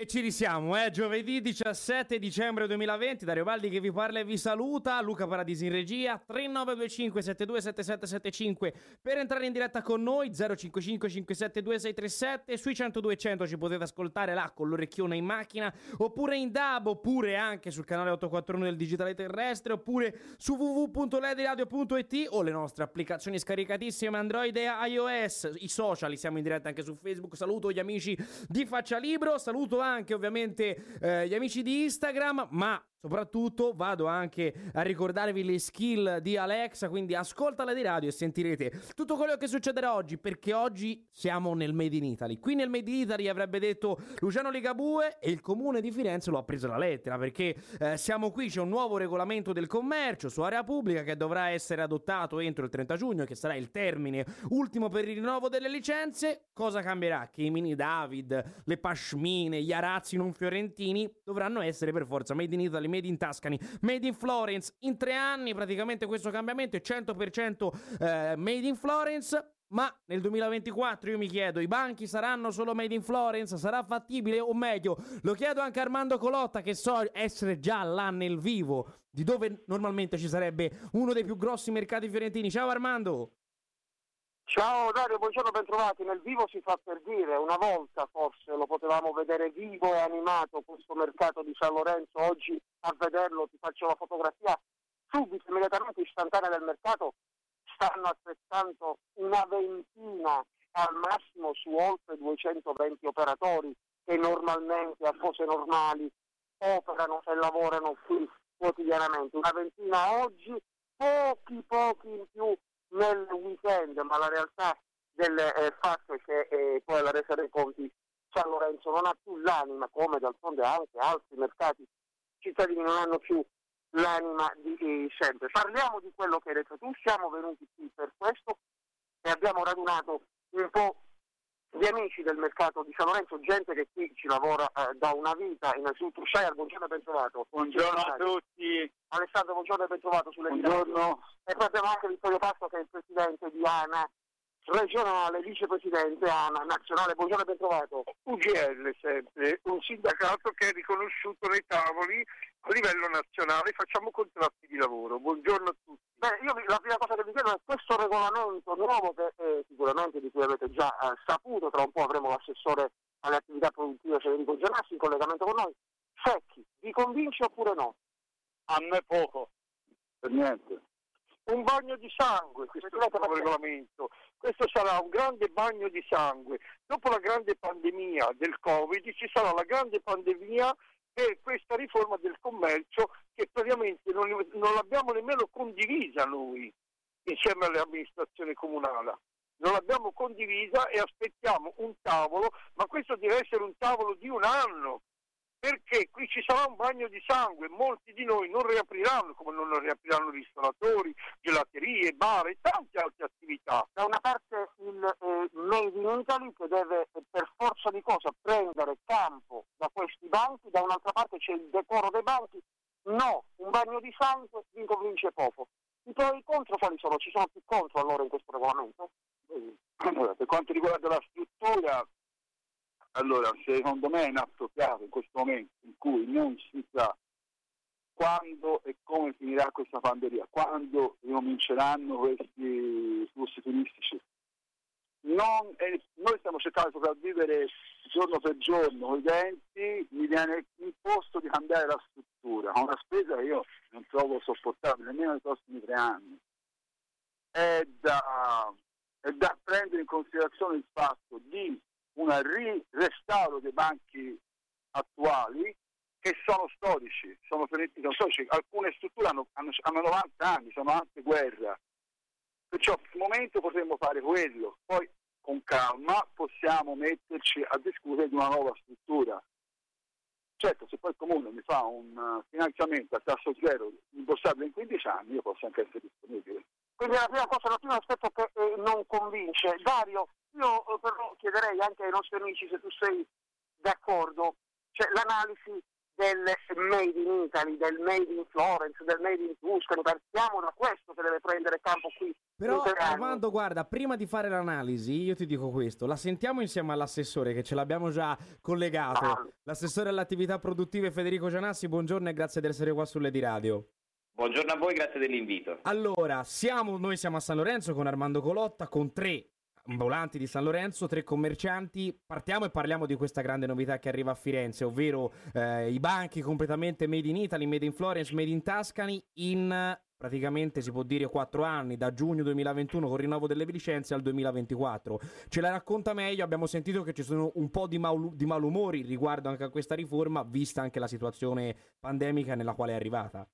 E ci risiamo, eh? Giovedì 17 dicembre 2020, Dario Baldi che vi parla e vi saluta, Luca Paradisi in regia, 3925 727775 per entrare in diretta con noi, 055 572 637, sui 10200 ci potete ascoltare là con l'orecchione in macchina, oppure in DAB, oppure anche sul canale 841 del digitale terrestre, oppure su www.lediradio.it o le nostre applicazioni scaricatissime Android e iOS, i social, siamo in diretta anche su Facebook, saluto gli amici di Faccia Libro, saluto anche ovviamente eh, gli amici di Instagram, ma Soprattutto vado anche a ricordarvi le skill di Alexa, quindi ascoltala di radio e sentirete tutto quello che succederà oggi, perché oggi siamo nel Made in Italy. Qui nel Made in Italy avrebbe detto Luciano Ligabue e il comune di Firenze lo ha preso la lettera, perché eh, siamo qui, c'è un nuovo regolamento del commercio su area pubblica che dovrà essere adottato entro il 30 giugno, che sarà il termine ultimo per il rinnovo delle licenze. Cosa cambierà? Che i mini David, le pashmine, gli arazzi non fiorentini dovranno essere per forza Made in Italy Made in Tuscany, Made in Florence. In tre anni praticamente questo cambiamento è 100% eh, Made in Florence. Ma nel 2024 io mi chiedo, i banchi saranno solo made in Florence? Sarà fattibile? O meglio, lo chiedo anche a Armando Colotta che so essere già là nel vivo, di dove normalmente ci sarebbe uno dei più grossi mercati fiorentini. Ciao Armando! Ciao Dario, buongiorno, bentrovati. Nel vivo si fa per dire, una volta forse lo potevamo vedere vivo e animato questo mercato di San Lorenzo, oggi a vederlo ti faccio la fotografia subito, immediatamente istantanea del mercato, stanno aspettando una ventina al massimo su oltre 220 operatori che normalmente a cose normali operano e lavorano qui quotidianamente. Una ventina oggi, pochi pochi in più nel weekend, ma la realtà del eh, fatto che eh, poi alla resa dei conti San Lorenzo non ha più l'anima, come d'altronde anche altri mercati cittadini non hanno più l'anima di, di sempre. Parliamo di quello che hai detto tu, siamo venuti qui per questo e abbiamo radunato un po' gli amici del mercato di San Lorenzo, gente che qui ci lavora eh, da una vita, innanzitutto Shire, buongiorno e ben trovato. Buongiorno a tutti. Alessandro, buongiorno e ben trovato sulle Buongiorno. E poi abbiamo anche Vittorio Pasto che è il presidente di ANA regionale, vicepresidente ANA nazionale, buongiorno e ben trovato. UGL sempre, un sindacato che è riconosciuto nei tavoli a livello nazionale, facciamo contratti di lavoro. Buongiorno a tutti. Beh, io la prima cosa che vi chiedo è questo regolamento nuovo che eh, sicuramente di cui avete già eh, saputo, tra un po' avremo l'assessore alle attività produttive Federico Giannassi in collegamento con noi. Secchi, vi convince oppure no? A me poco. Per niente. Un bagno di sangue, questo nuovo regolamento. Questo sarà un grande bagno di sangue. Dopo la grande pandemia del Covid ci sarà la grande pandemia per questa riforma del commercio che praticamente non, non l'abbiamo nemmeno condivisa noi insieme all'amministrazione comunale. Non l'abbiamo condivisa e aspettiamo un tavolo, ma questo deve essere un tavolo di un anno, perché qui ci sarà un bagno di sangue, molti di noi non riapriranno, come non riapriranno ristoratori, gelaterie, bar e tante altre attività. Da una parte il eh, Made in Italy che deve eh, per forza di cosa prendere campo da questi banchi, da un'altra parte c'è il decoro dei banchi, no, un bagno di sangue vi convince poco. I pro e i contro quali sono? Ci sono più contro allora in questo regolamento? Per quanto riguarda la struttura, allora, secondo me è inappropriato in questo momento in cui non si sa quando e come finirà questa pandemia, quando ricominceranno questi flussi turistici. Non, eh, noi stiamo cercando di sopravvivere giorno per giorno i denti, mi viene imposto di cambiare la struttura, una spesa che io non trovo sopportabile nemmeno nei prossimi tre anni. È da, è da prendere in considerazione il fatto di un restauro dei banchi attuali che sono storici, sono, sono storici. alcune strutture hanno, hanno, hanno 90 anni, sono anche guerra, perciò al momento potremmo fare quello, poi con calma possiamo metterci a discutere di una nuova struttura. Certo, se poi il comune mi fa un finanziamento a tasso zero imborsabile in 15 anni, io posso anche essere disponibile. Quindi la prima cosa, il primo aspetto che eh, non convince. Dario, io eh, però chiederei anche ai nostri amici se tu sei d'accordo, cioè l'analisi del Made in Italy, del Made in Florence, del Made in Tuscany, partiamo da questo che deve prendere campo qui Però Armando, guarda, prima di fare l'analisi, io ti dico questo, la sentiamo insieme all'assessore che ce l'abbiamo già collegato. Ah. L'assessore all'attività produttive Federico Gianassi, buongiorno e grazie di essere qua sulle di radio. Buongiorno a voi, grazie dell'invito. Allora, siamo, noi siamo a San Lorenzo con Armando Colotta, con tre ambulanti di San Lorenzo, tre commercianti. Partiamo e parliamo di questa grande novità che arriva a Firenze, ovvero eh, i banchi completamente made in Italy, made in Florence, made in Tuscany, in praticamente si può dire 4 anni, da giugno 2021 con il rinnovo delle licenze al 2024. Ce la racconta meglio, abbiamo sentito che ci sono un po' di, mal- di malumori riguardo anche a questa riforma, vista anche la situazione pandemica nella quale è arrivata.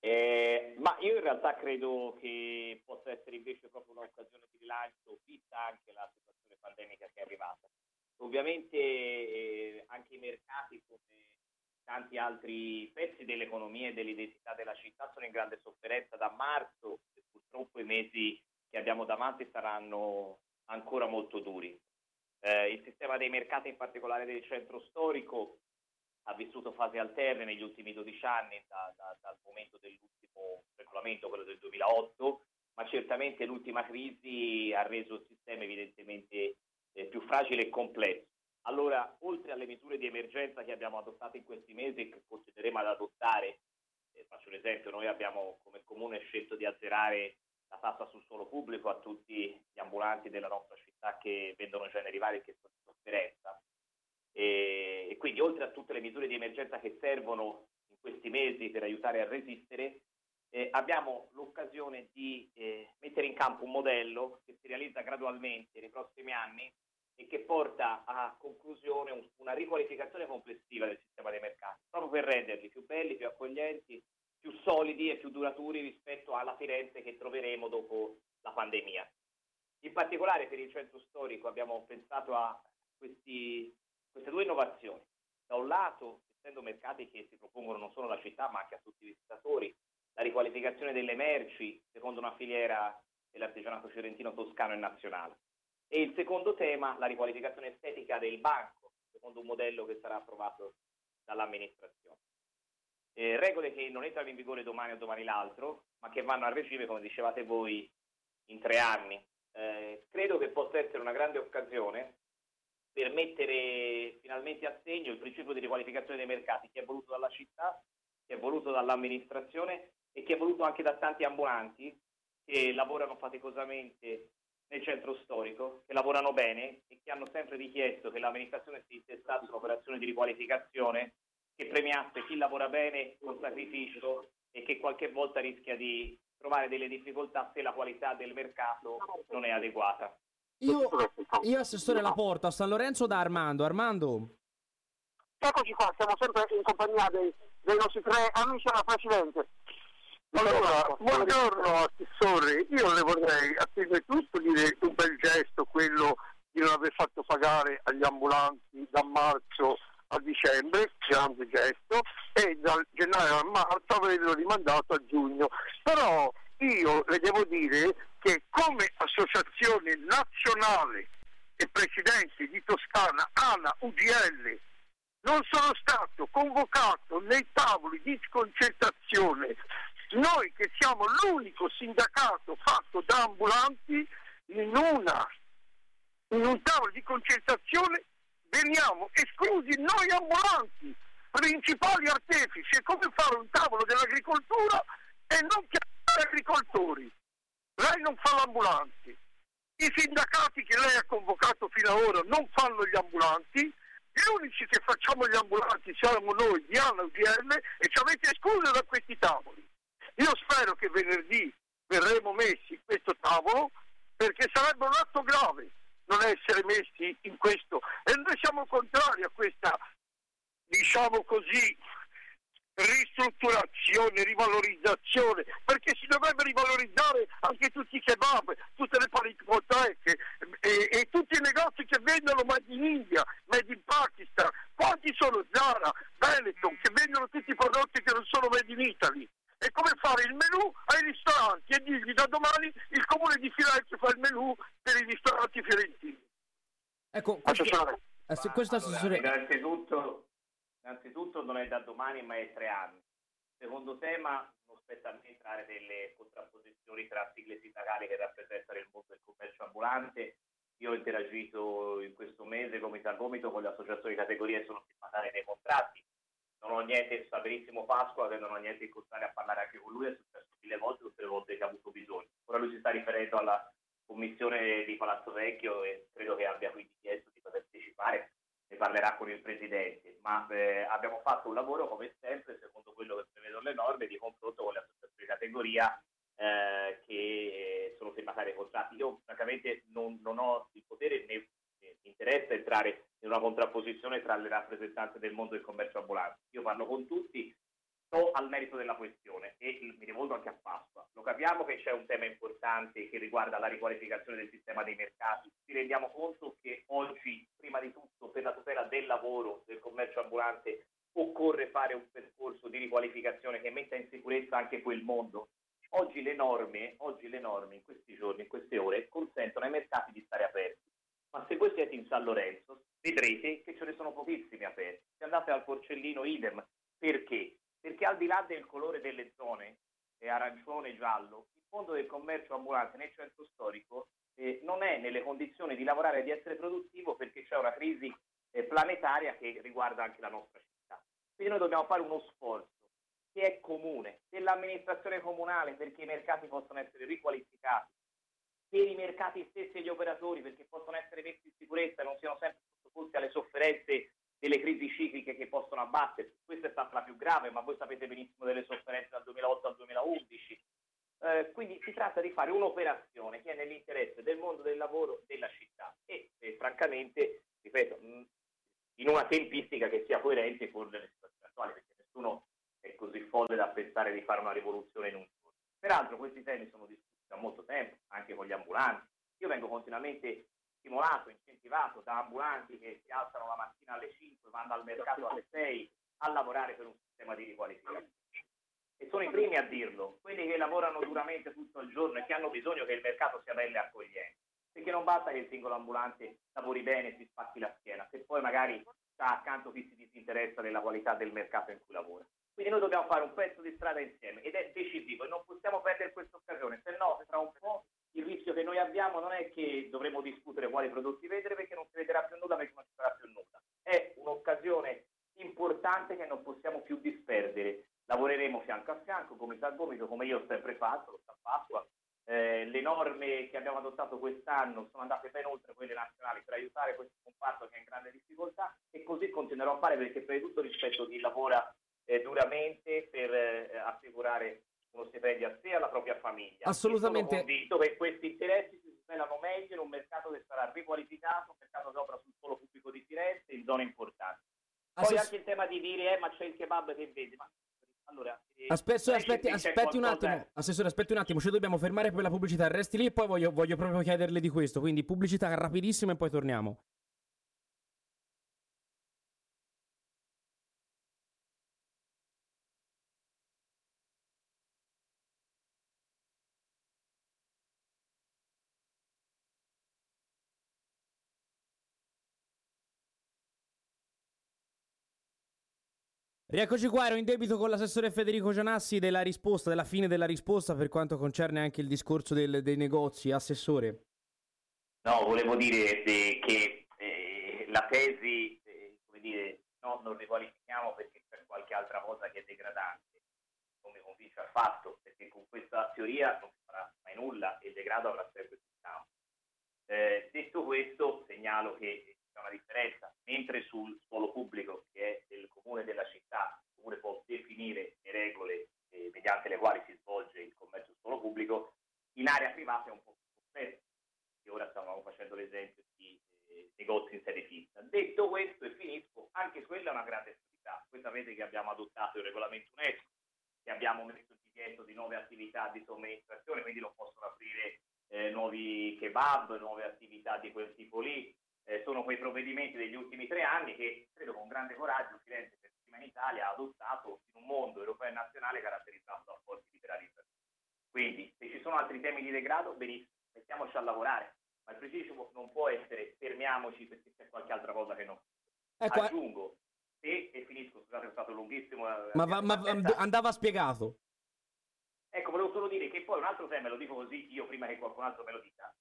Eh, ma io in realtà credo che possa essere invece proprio un'occasione di rilancio, vista anche la situazione pandemica che è arrivata. Ovviamente eh, anche i mercati come tanti altri pezzi dell'economia e dell'identità della città sono in grande sofferenza da marzo e purtroppo i mesi che abbiamo davanti saranno ancora molto duri. Eh, il sistema dei mercati, in particolare del centro storico, ha vissuto fasi alterne negli ultimi 12 anni, da, da, dal momento dell'ultimo regolamento, quello del 2008, ma certamente l'ultima crisi ha reso il sistema evidentemente eh, più fragile e complesso. Allora, oltre alle misure di emergenza che abbiamo adottato in questi mesi e che continueremo ad adottare, eh, faccio un esempio, noi abbiamo come comune scelto di azzerare la tassa sul suolo pubblico a tutti gli ambulanti della nostra città che vendono generi vari e che sono in sofferenza. E, quindi oltre a tutte le misure di emergenza che servono in questi mesi per aiutare a resistere, eh, abbiamo l'occasione di eh, mettere in campo un modello che si realizza gradualmente nei prossimi anni e che porta a conclusione una riqualificazione complessiva del sistema dei mercati, proprio per renderli più belli, più accoglienti, più solidi e più duraturi rispetto alla Firenze che troveremo dopo la pandemia. In particolare per il centro storico abbiamo pensato a questi, queste due innovazioni. Da un lato, essendo mercati che si propongono non solo alla città ma anche a tutti i visitatori, la riqualificazione delle merci secondo una filiera dell'artigianato fiorentino toscano e nazionale. E il secondo tema, la riqualificazione estetica del banco, secondo un modello che sarà approvato dall'amministrazione. Eh, regole che non entrano in vigore domani o domani l'altro, ma che vanno a regime, come dicevate voi, in tre anni. Eh, credo che possa essere una grande occasione per mettere finalmente a segno il principio di riqualificazione dei mercati che è voluto dalla città, che è voluto dall'amministrazione e che è voluto anche da tanti ambulanti che lavorano faticosamente nel centro storico, che lavorano bene e che hanno sempre richiesto che l'amministrazione si intestasse un'operazione di riqualificazione che premiasse chi lavora bene con sacrificio e che qualche volta rischia di trovare delle difficoltà se la qualità del mercato non è adeguata. Io, io assessore la porta a San Lorenzo da Armando. Armando. Eccoci qua, siamo sempre in compagnia dei, dei nostri tre amici alla Presidente. Allora, buongiorno Assessore, io le vorrei a prima di tutto dire un bel gesto quello di non aver fatto pagare agli ambulanti da marzo a dicembre, grande gesto, e dal gennaio a marzo averlo rimandato a giugno. Però io le devo dire che come associazione nazionale e presidente di Toscana, ANA, UGL, non sono stato convocato nei tavoli di concertazione. Noi che siamo l'unico sindacato fatto da ambulanti in, una, in un tavolo di concertazione veniamo esclusi noi ambulanti, principali artefici, è come fare un tavolo dell'agricoltura e non chiamare agricoltori. Lei non fa l'ambulanti. I sindacati che lei ha convocato fino ad ora non fanno gli ambulanti, gli unici che facciamo gli ambulanti siamo noi, Diana UDL, e ci avete escluso da questi tavoli. Io spero che venerdì verremo messi in questo tavolo perché sarebbe un atto grave non essere messi in questo e noi siamo contrari a questa, diciamo così, ristrutturazione, rivalorizzazione, perché si dovrebbe rivalorizzare anche tutti i kebab, tutte le panicoteche e, e, tutti i negozi che vendono Made in India, Made in Pakistan. Quanti sono Zara, Benetton che vendono tutti i prodotti che non sono Made in Italy? È come fare il menù ai ristoranti e dirgli da domani il comune di Firenze fa il menù per i ristoranti fiorentini. Ecco, questo, eh, questo allora, innanzitutto, innanzitutto non è da domani ma è tre anni. secondo tema non spetta a me entrare nelle contrapposizioni tra sigle sindacali che rappresentano il mondo del commercio ambulante. Io ho interagito in questo mese gomito a gomito con le associazioni di categoria e sono firmatari dei contratti. Non ho niente, sa benissimo Pasqua che non ho niente in contrario a parlare anche con lui, è successo mille volte, tutte le volte che ha avuto bisogno. Ora lui si sta riferendo alla commissione di Palazzo Vecchio e credo che abbia quindi chiesto di partecipare ne parlerà con il Presidente, ma eh, abbiamo fatto un lavoro come sempre, secondo quello che prevedono le norme, di confronto con le associazioni di categoria eh, che sono firmatarie dei contratti. Io francamente non, non ho il potere né mi interessa entrare in una contrapposizione tra le rappresentanze del mondo del commercio ambulante. Io parlo con tutti, sto al merito della questione e mi rivolgo anche a Pasqua. Capiamo che c'è un tema importante che riguarda la riqualificazione del sistema dei mercati. Ci rendiamo conto che oggi, prima di tutto, per la tutela del lavoro, del commercio ambulante, occorre fare un percorso di riqualificazione che metta in sicurezza anche quel mondo. Oggi le norme, oggi le norme in questi giorni, in queste ore, consentono ai mercati di stare aperti. Ma se voi siete in San Lorenzo, vedrete che ce ne sono pochissimi aperti. Se andate al Porcellino, idem. Perché? perché al di là del colore delle zone, eh, arancione e giallo, il mondo del commercio ambulante nel centro storico eh, non è nelle condizioni di lavorare e di essere produttivo perché c'è una crisi eh, planetaria che riguarda anche la nostra città. Quindi noi dobbiamo fare uno sforzo che è comune dell'amministrazione comunale perché i mercati possono essere riqualificati, per i mercati stessi e gli operatori perché possono essere messi in sicurezza e non siano sempre sottoposti alle sofferenze delle crisi cicliche che possono abbattersi. Questa è stata la più grave, ma voi sapete benissimo delle sofferenze dal 2008 al 2011. Eh, quindi si tratta di fare un'operazione che è nell'interesse del mondo del lavoro della città e, e francamente, ripeto, mh, in una tempistica che sia coerente con le situazioni attuali, perché nessuno è così folle da pensare di fare una rivoluzione in un giorno. Peraltro questi temi sono discussi da molto tempo, anche con gli ambulanti. Io vengo continuamente stimolato, incentivato da ambulanti che si alzano la mattina alle 5, vanno al mercato alle 6 a lavorare per un sistema di riqualificazione. E sono i primi a dirlo, quelli che lavorano duramente tutto il giorno e che hanno bisogno che il mercato sia bello e accogliente. Perché non basta che il singolo ambulante lavori bene e si spacchi la schiena, se poi magari sta accanto chi si disinteressa della qualità del mercato in cui lavora. Quindi noi dobbiamo fare un pezzo di strada insieme ed è decisivo e non possiamo perdere questa occasione, se no tra un po' il rischio che noi abbiamo non è che dovremo discutere quali prodotti vendere perché non si vedrà più nulla perché non ci sarà più nulla. È un'occasione importante che non possiamo più disperdere. Lavoreremo fianco a fianco, gomito a gomito, come io ho sempre fatto, lo sta Pasqua. Eh, le norme che abbiamo adottato quest'anno sono andate ben oltre quelle nazionali per aiutare questo comparto che è in grande difficoltà e così continuerò a fare perché prima di tutto rispetto chi lavora eh, duramente per eh, assicurare uno stipendio a sé e alla propria famiglia. Assolutamente. Sono convinto che questi interessi si svelano meglio in un mercato che sarà riqualificato, un mercato che opera sul suolo pubblico di Firenze, in zone importanti. Poi Assess- anche il tema di dire, eh, ma c'è il kebab che vede, ma allora, eh, aspetti, aspetti, aspetti un attimo, Assessore, aspetti un attimo, ci dobbiamo fermare per la pubblicità, resti lì e poi voglio, voglio proprio chiederle di questo, quindi pubblicità rapidissima e poi torniamo. Rieccoci qua, ero in debito con l'assessore Federico Gianassi della risposta, della fine della risposta per quanto concerne anche il discorso del, dei negozi. Assessore. No, volevo dire eh, che eh, la tesi, eh, come dire, no, non riqualifichiamo perché c'è qualche altra cosa che è degradante, mi convince affatto, perché con questa teoria non si farà mai nulla e il degrado avrà sempre più campo. Eh, detto questo, segnalo che c'è una differenza, mentre sul suolo pubblico, che è del comune della città, il comune può definire le regole eh, mediante le quali si svolge il commercio sul suolo pubblico, in area privata è un po' più complesso. E ora stavamo facendo l'esempio di eh, negozi in sede fissa. Detto questo, e finisco, anche quella è una grande attività. Voi sapete che abbiamo adottato il regolamento UNESCO, che abbiamo messo il divieto di nuove attività di somministrazione, quindi non possono aprire eh, nuovi kebab, nuove attività di quel tipo lì, eh, sono quei provvedimenti degli ultimi tre anni che credo con grande coraggio Firenze per prima in Italia ha adottato in un mondo europeo e nazionale caratterizzato da forti liberalizzazioni. Quindi se ci sono altri temi di degrado, benissimo, mettiamoci a lavorare, ma il principio non può essere fermiamoci perché c'è qualche altra cosa che non. Ecco, Aggiungo, se, e finisco scusate è stato lunghissimo. Eh, ma, va, ma andava spiegato. Ecco, volevo solo dire che poi un altro tema, lo dico così io prima che qualcun altro me lo dica,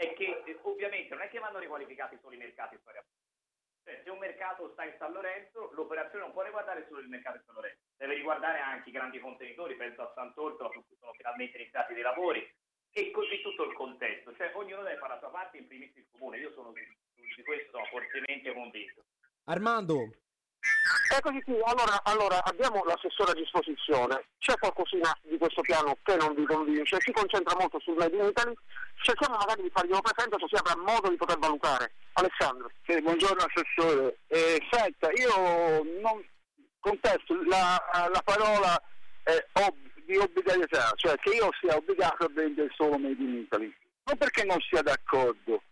è che eh, ovviamente non è che vanno riqualificati solo i mercati storia cioè, se un mercato sta in San Lorenzo, l'operazione non può riguardare solo il mercato di San Lorenzo, deve riguardare anche i grandi contenitori, penso a Sant'Orsola, su cui sono finalmente iniziati dei lavori, e così tutto il contesto. Cioè, ognuno deve fare la sua parte, in primis il comune. Io sono di, questo fortemente convinto. Armando, Eccoci qui, allora, allora, abbiamo l'assessore a disposizione, c'è qualcosina di questo piano che non vi convince, si concentra molto sul Made in Italy, cerchiamo magari di farglielo presente così avrà modo di poter valutare. Alessandro. Sì, buongiorno assessore. Eh, senta, io non contesto la, la parola eh, ob- di obbligatorietà, cioè che io sia obbligato a vendere solo Made in Italy. Non perché non sia d'accordo,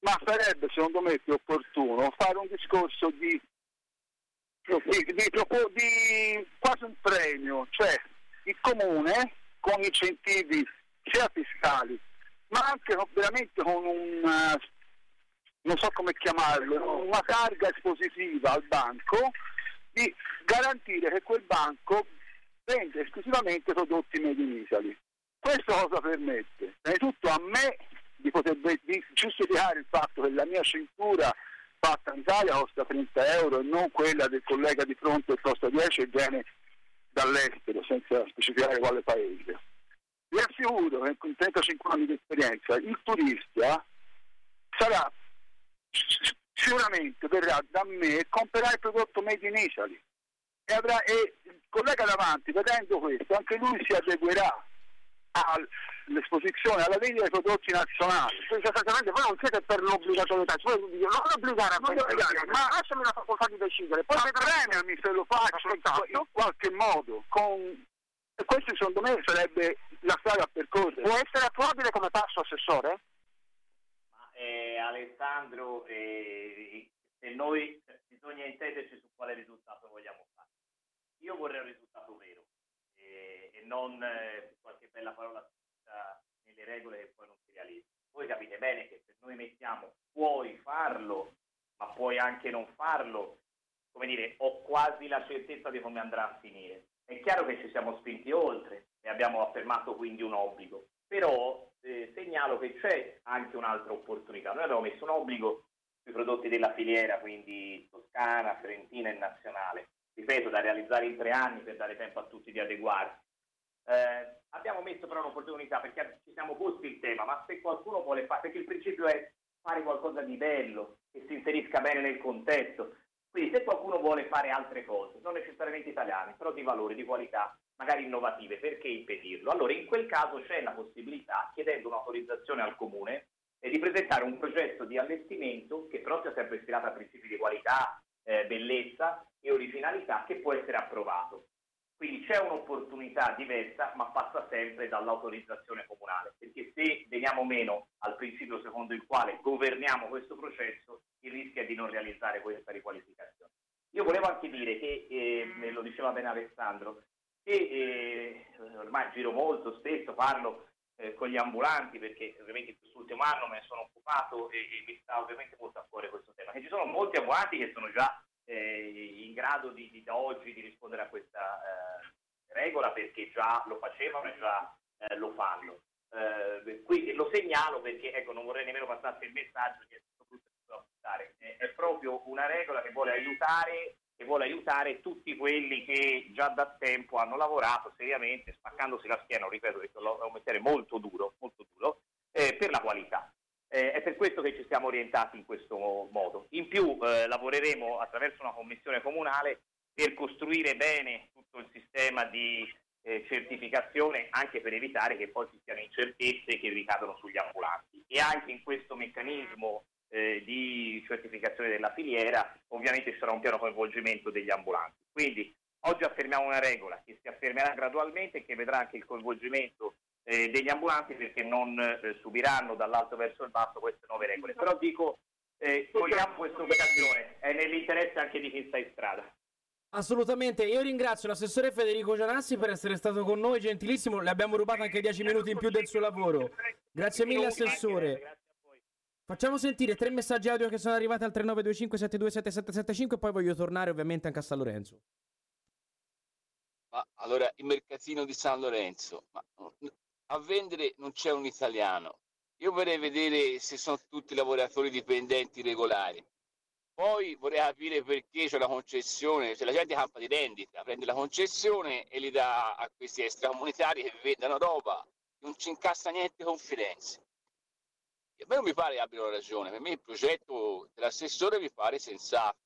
ma sarebbe secondo me più opportuno fare un discorso di di, di, di, quasi un premio, cioè il comune con incentivi sia fiscali ma anche veramente con un, non so come chiamarlo, una carga espositiva al banco di garantire che quel banco vende esclusivamente prodotti made in Italy. Questo cosa permette? Innanzitutto a me di poter giustificare il fatto che la mia cintura fatta in Italia costa 30 euro e non quella del collega di fronte che costa 10 e viene dall'estero senza specificare quale paese. Vi assicuro che con 35 anni di esperienza il turista sarà sicuramente verrà da me e comprerà il prodotto made in Italy e, avrà, e il collega davanti vedendo questo anche lui si adeguerà all'esposizione, alla vendita dei prodotti nazionali. Esattamente, voi non siete per l'obbligatorietà, cioè non obbligare a obbligare, ma lasciami la facoltà di decidere. Poi premiami se lo faccio in qualche modo. Con... E questo secondo me sarebbe la strada a percorrere. Può essere attuabile come passo, Assessore? Ma, eh, Alessandro, eh, se noi bisogna intenderci su quale risultato vogliamo fare. Io vorrei un risultato vero eh, e non eh, qualche bella parola scritta nelle regole che poi non si realizza. Voi capite bene che se noi mettiamo puoi farlo, ma puoi anche non farlo, come dire, ho quasi la certezza di come andrà a finire. È chiaro che ci siamo spinti oltre e abbiamo affermato quindi un obbligo, però eh, segnalo che c'è anche un'altra opportunità. Noi abbiamo messo un obbligo sui prodotti della filiera, quindi toscana, fiorentina e nazionale ripeto, da realizzare in tre anni per dare tempo a tutti di adeguarsi. Eh, abbiamo messo però un'opportunità perché ci siamo posti il tema, ma se qualcuno vuole fare, perché il principio è fare qualcosa di bello, che si inserisca bene nel contesto. Quindi se qualcuno vuole fare altre cose, non necessariamente italiane, però di valore, di qualità, magari innovative, perché impedirlo? Allora in quel caso c'è la possibilità, chiedendo un'autorizzazione al comune, eh, di presentare un progetto di allestimento che però sia sempre ispirato a principi di qualità, eh, bellezza e originalità che può essere approvato. Quindi c'è un'opportunità diversa, ma passa sempre dall'autorizzazione comunale, perché se veniamo meno al principio secondo il quale governiamo questo processo, il rischio è di non realizzare questa riqualificazione. Io volevo anche dire che, eh, lo diceva bene Alessandro, che eh, ormai giro molto spesso, parlo eh, con gli ambulanti, perché ovviamente in quest'ultimo anno me ne sono occupato e, e mi sta ovviamente molto a cuore questo tema, che ci sono molti ambulanti che sono già eh, in grado di, di, da oggi di rispondere a questa eh, regola perché già lo facevano e già eh, lo fanno. Eh, quindi lo segnalo perché ecco, non vorrei nemmeno passarsi il messaggio che è. È, proprio una regola che vuole aiutare che vuole aiutare tutti quelli che già da tempo hanno lavorato seriamente, spaccandosi la schiena, ripeto, che è un mestiere molto duro, molto duro eh, per la qualità. Eh, è per questo che ci siamo orientati in questo modo. In più eh, lavoreremo attraverso una commissione comunale per costruire bene tutto il sistema di eh, certificazione anche per evitare che poi ci siano incertezze che ricadono sugli ambulanti. E anche in questo meccanismo eh, di certificazione della filiera ovviamente ci sarà un piano coinvolgimento degli ambulanti. Quindi oggi affermiamo una regola che si affermerà gradualmente e che vedrà anche il coinvolgimento eh, degli ambulanti perché non eh, subiranno dall'alto verso il basso queste nuove regole. Però dico, eh, cogliamo questa occasione, è nell'interesse anche di chi sta in strada. Assolutamente, io ringrazio l'assessore Federico Gianassi per essere stato con noi, gentilissimo, le abbiamo rubato anche 10 minuti in più del suo lavoro. Grazie mille assessore. Facciamo sentire tre messaggi audio che sono arrivati al 3925 727775 e poi voglio tornare ovviamente anche a San Lorenzo. Ma allora il mercatino di San Lorenzo, ma a vendere non c'è un italiano. Io vorrei vedere se sono tutti lavoratori dipendenti regolari. Poi vorrei capire perché c'è la concessione, cioè la gente campa di rendita, prende la concessione e li dà a questi extracomunitari che vendono roba, non ci incassa niente con Firenze. A me non mi pare che abbiano ragione, per me il progetto dell'assessore mi pare sensato,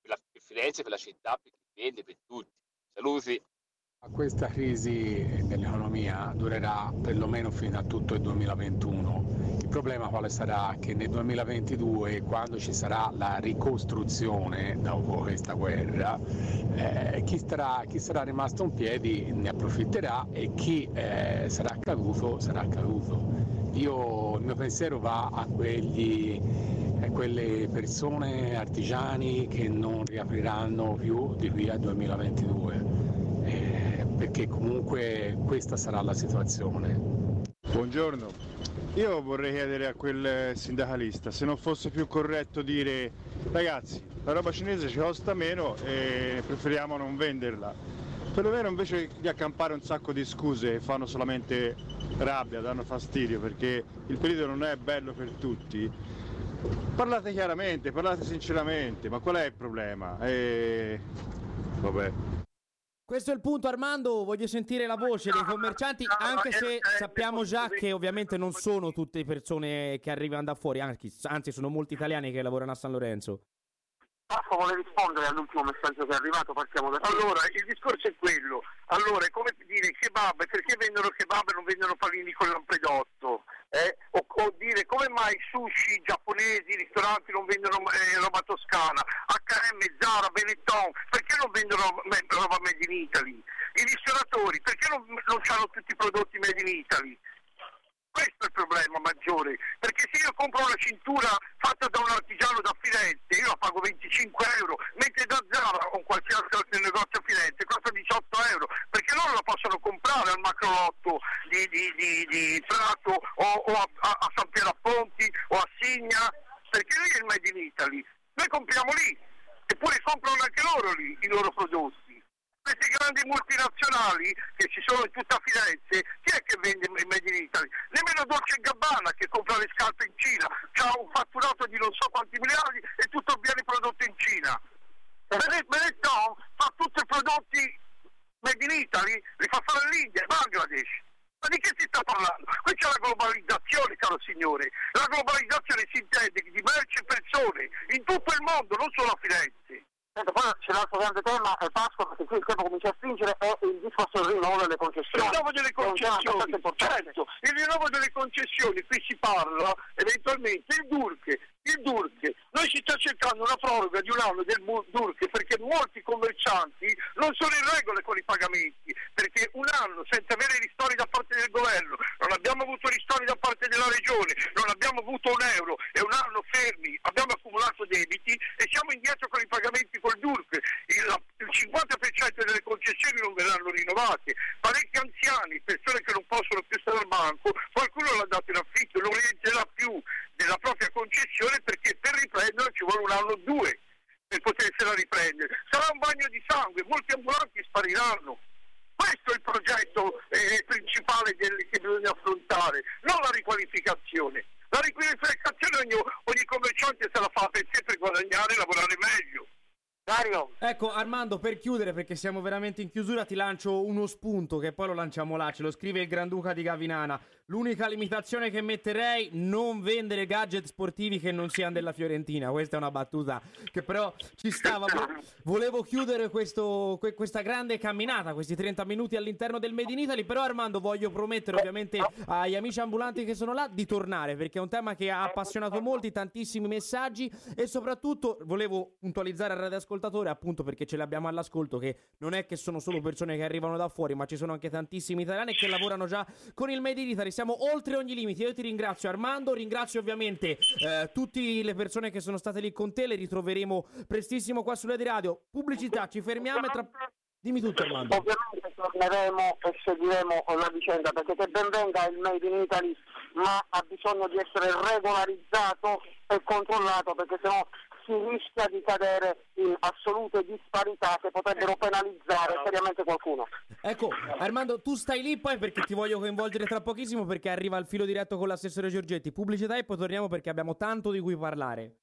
per, la, per Firenze, per la città, per chi vende, per tutti. Saluti. Questa crisi dell'economia durerà perlomeno fino a tutto il 2021. Problema quale sarà? Che nel 2022, quando ci sarà la ricostruzione dopo questa guerra, eh, chi, starà, chi, sarà, rimasto in piedi ne approfitterà e chi eh, sarà caduto sarà caduto. Io, il mio pensiero va a, quegli, a quelle persone, artigiani che non riapriranno più di qui al 2022 perché comunque questa sarà la situazione. Buongiorno, io vorrei chiedere a quel sindacalista se non fosse più corretto dire ragazzi la roba cinese ci costa meno e preferiamo non venderla. Perlomeno invece di accampare un sacco di scuse fanno solamente rabbia, danno fastidio perché il periodo non è bello per tutti. Parlate chiaramente, parlate sinceramente, ma qual è il problema? E... Vabbè. Questo è il punto Armando, voglio sentire la voce dei commercianti, anche se sappiamo già che ovviamente non sono tutte persone che arrivano da fuori, anzi sono molti italiani che lavorano a San Lorenzo. Passo vuole rispondere all'ultimo messaggio che è arrivato, partiamo da Allora, il discorso è quello. Allora, è come dire kebab, perché vendono kebab e non vendono panini con lampredotto? Eh? O, o, dire come mai sushi giapponesi, ristoranti non vendono eh, roba toscana? H&M, Zara, Benetton, perché non vendono roba made in Italy? I ristoratori, perché non, non hanno tutti i prodotti made in Italy? Questo è il problema maggiore, perché se io compro una cintura fatta da un artigiano da Firenze, io la pago 25 euro, mentre da Zara o qualsiasi altro negozio a Firenze costa 18 euro, perché loro la possono comprare al macrolotto di, di, di, di Prato o, o a, a, a, San Piero Ponti o a Signa, perché lì è il Made in Italy. Noi compriamo lì, eppure comprano anche loro lì i loro prodotti queste grandi multinazionali che ci sono in tutta Firenze, chi è che vende il Made in Italy? Nemmeno Dolce Gabbana che compra le scarpe in Cina, ha un fatturato di non so quanti miliardi e tutto viene prodotto in Cina. Benetton fa tutti i prodotti Made in Italy, li fa fare l'India, Bangladesh. Ma di che si sta parlando? Qui c'è la globalizzazione, caro signore. La globalizzazione si intende di merce e persone in tutto il mondo, non solo a Firenze. Poi c'è l'altro grande tema, è Pasqua, perché qui il tempo comincia a stringere, è il discorso del rinnovo delle concessioni. Il rinnovo delle concessioni, certo, il rinnovo delle concessioni, qui si parla eventualmente il DURC, il DURC, noi si sta cercando una proroga di un anno del DURC perché molti commercianti non sono in regola con i pagamenti, perché un anno senza avere ristori da parte del governo, non abbiamo avuto ristori da parte della regione, non abbiamo avuto un euro e un anno fermi, abbiamo accumulato debiti e siamo indietro con i pagamenti col DURC. Il 50% delle concessioni non verranno rinnovate, parecchi anziani, persone che non possono più stare al banco, qualcuno l'ha dato in affitto, non rientrerà più della propria concessione perché per riprenderla ci vuole un anno o due per potersela riprendere. Sarà un bagno di sangue, molti ambulanti spariranno. Questo è il progetto eh, principale del, che bisogna affrontare, non la riqualificazione. La riqualificazione ogni, ogni commerciante se la fa per sempre guadagnare e lavorare meglio. Dario. Ecco Armando, per chiudere, perché siamo veramente in chiusura, ti lancio uno spunto che poi lo lanciamo là, ce lo scrive il Granduca di Gavinana. L'unica limitazione che metterei, non vendere gadget sportivi che non siano della Fiorentina. Questa è una battuta che però ci stava. Volevo chiudere questo, questa grande camminata, questi 30 minuti all'interno del Made in Italy, però Armando voglio promettere ovviamente agli amici ambulanti che sono là di tornare, perché è un tema che ha appassionato molti, tantissimi messaggi e soprattutto volevo puntualizzare al radioascoltatore, appunto perché ce l'abbiamo all'ascolto, che non è che sono solo persone che arrivano da fuori, ma ci sono anche tantissimi italiani che lavorano già con il Made in Italy siamo oltre ogni limite. Io ti ringrazio Armando, ringrazio ovviamente eh, tutte le persone che sono state lì con te, le ritroveremo prestissimo qua sulle radio. Pubblicità, ci fermiamo e tra... Dimmi tutto Armando. Ovviamente torneremo e seguiremo la vicenda perché che ben venga il Made in Italy ma ha bisogno di essere regolarizzato e controllato perché sennò si rischia di cadere in assolute disparità che potrebbero penalizzare seriamente qualcuno. Ecco, Armando, tu stai lì poi perché ti voglio coinvolgere tra pochissimo perché arriva il filo diretto con l'assessore Giorgetti. Pubblicità e poi torniamo perché abbiamo tanto di cui parlare.